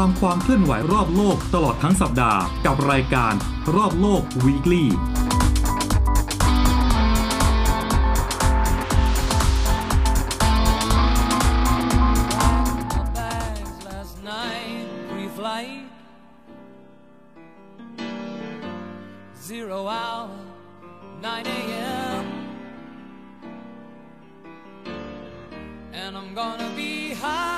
ามความเคลื่อนไหวรอบโลกตลอดทั้งสัปดาห์ กับรายการรอบโลก weekly And I'm gonna be high.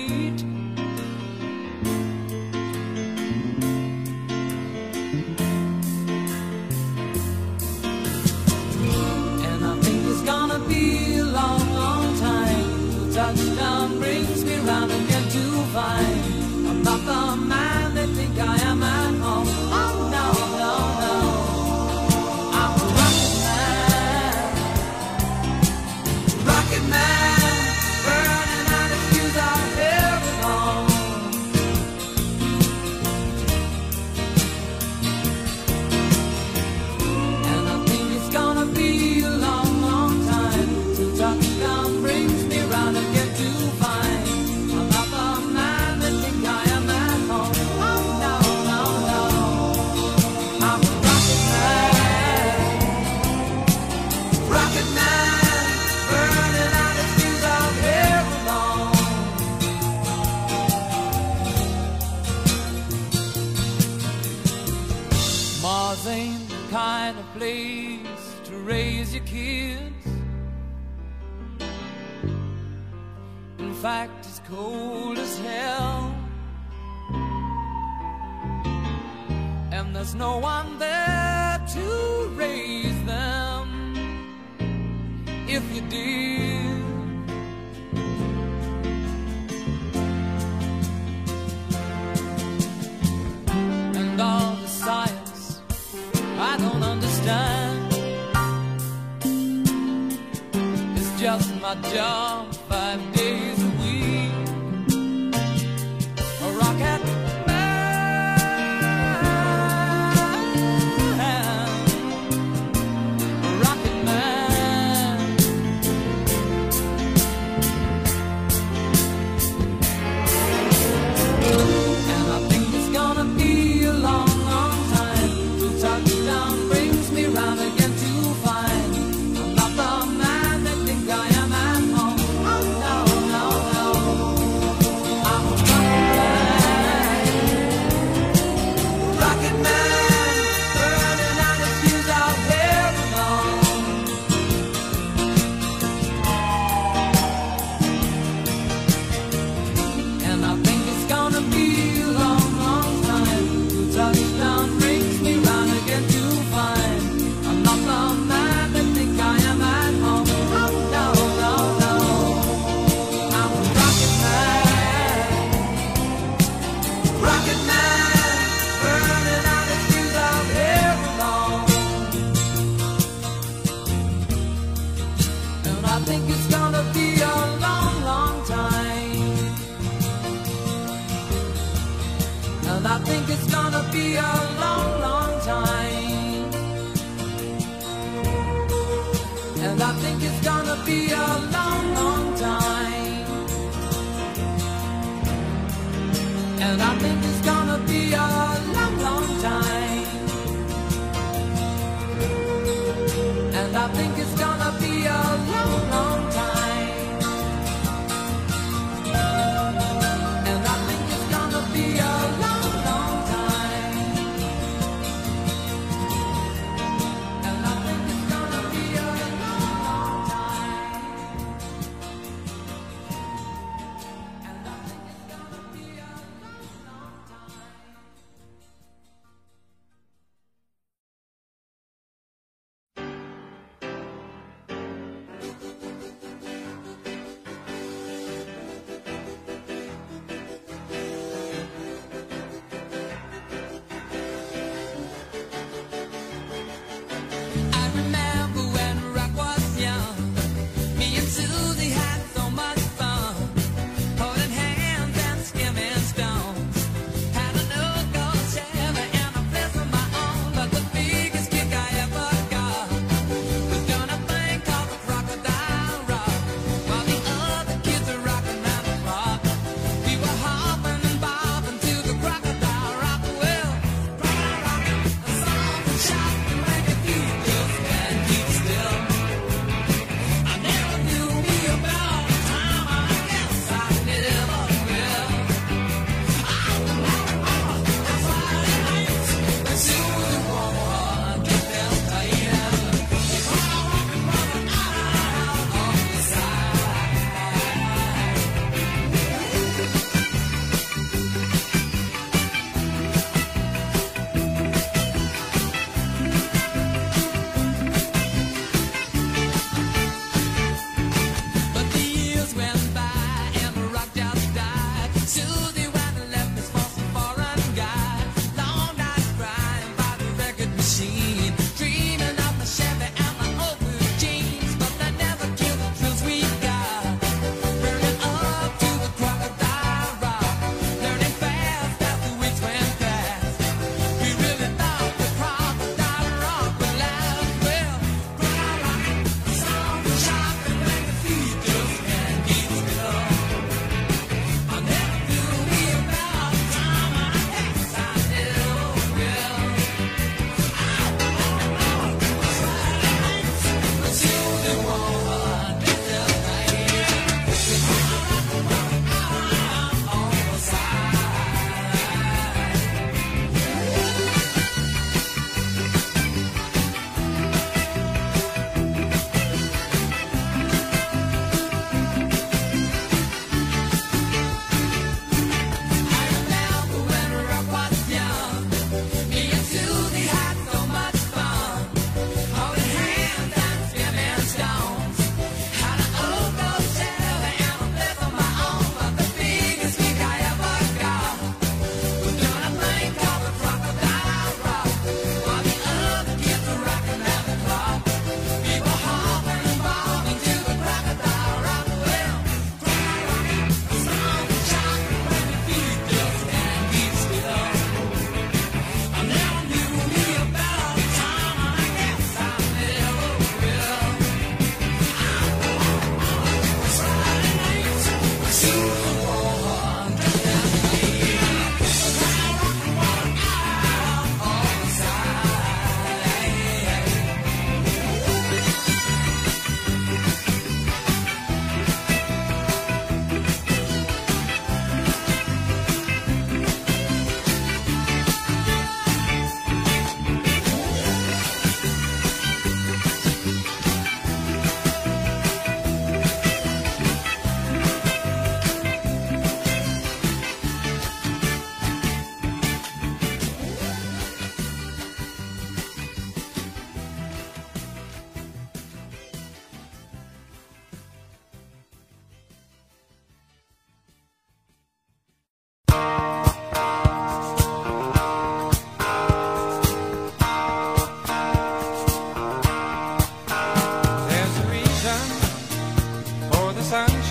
fact is cold as hell. And there's no one there to raise them If you did. And all the science I don't understand. It's just my job.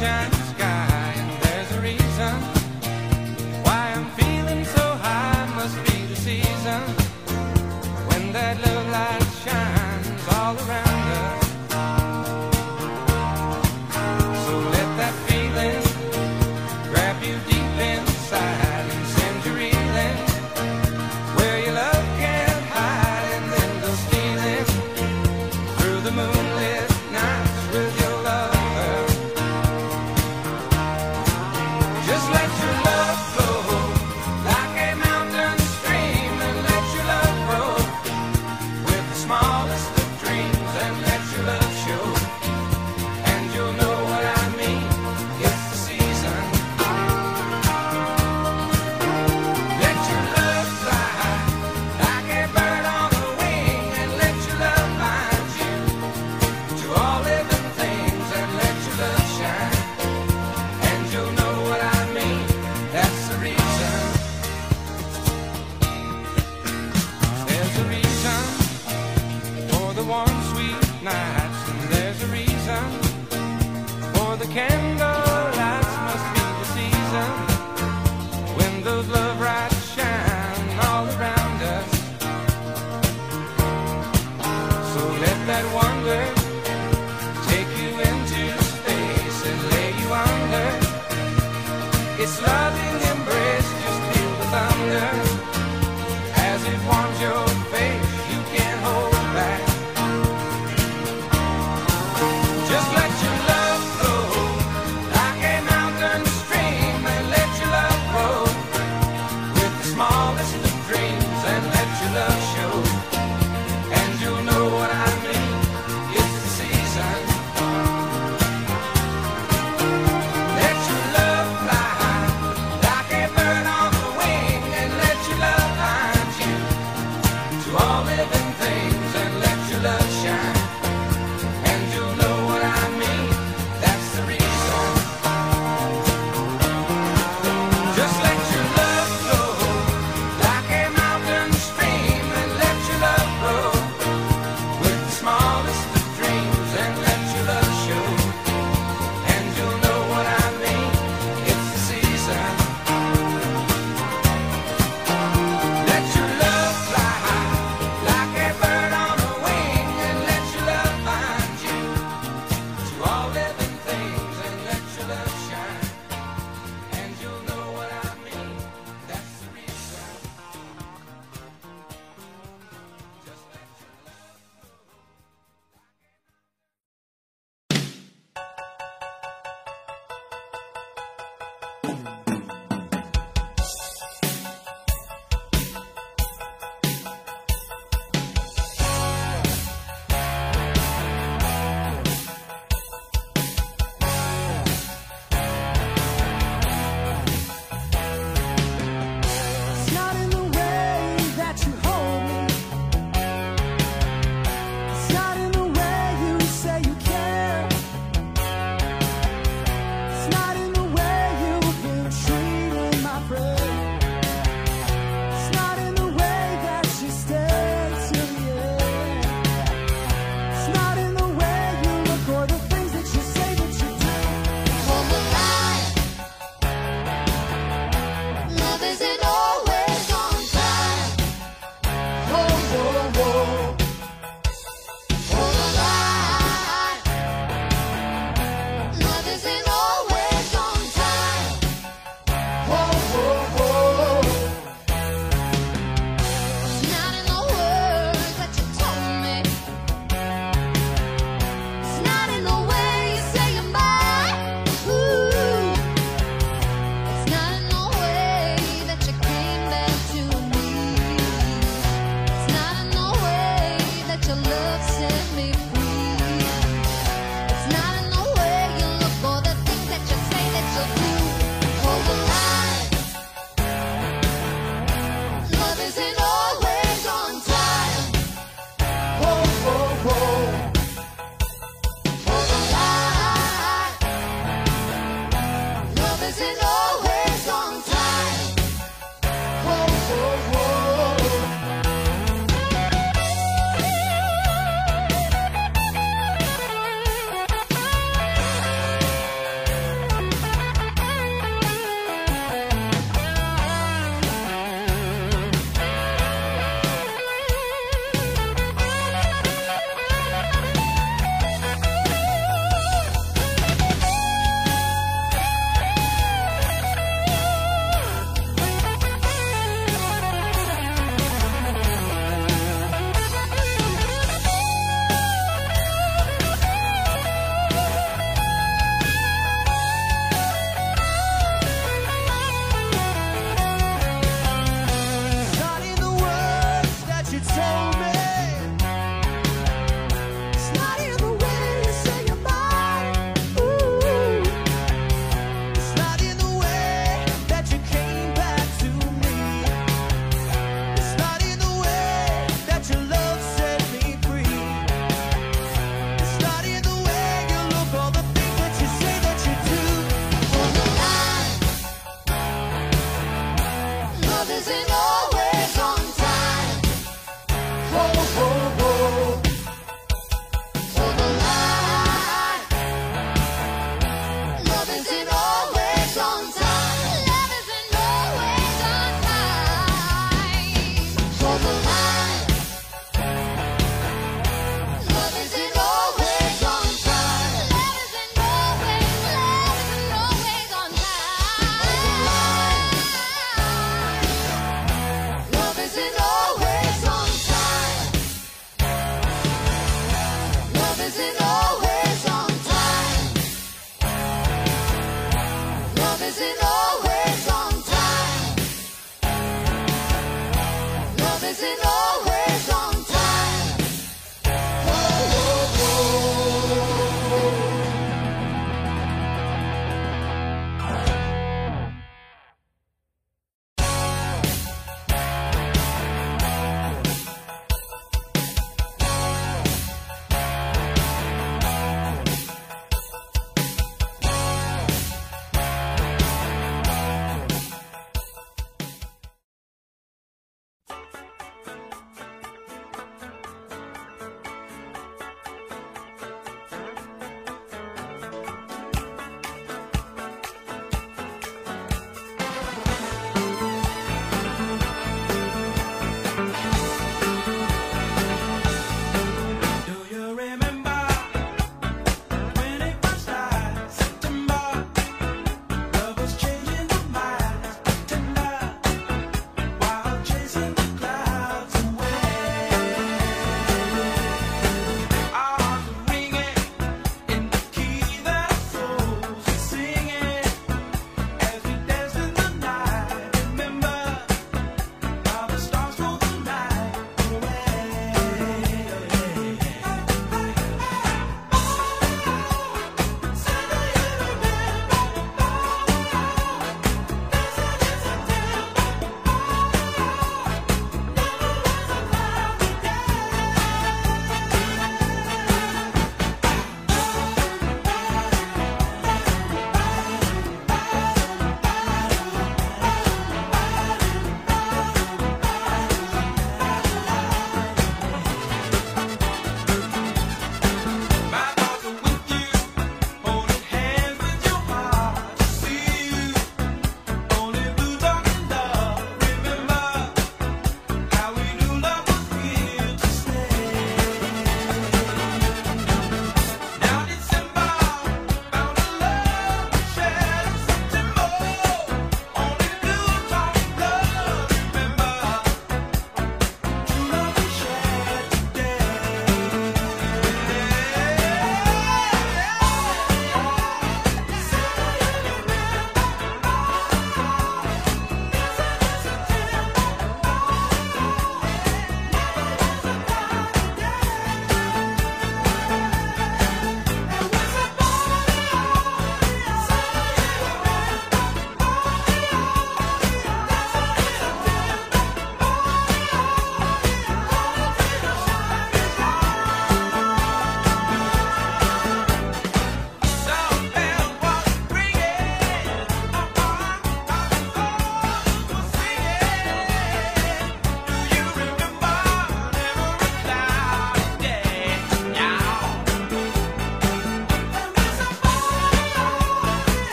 sunshine. that wonder Take you into space and lay you under. It's love. Mm-hmm.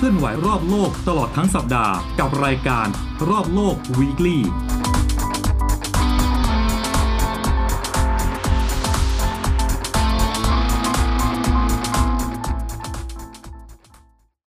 เคลื่อนไหวรอบโลกตลอดทั้งสัปดาห์ กับรายการรอบโลก Weekly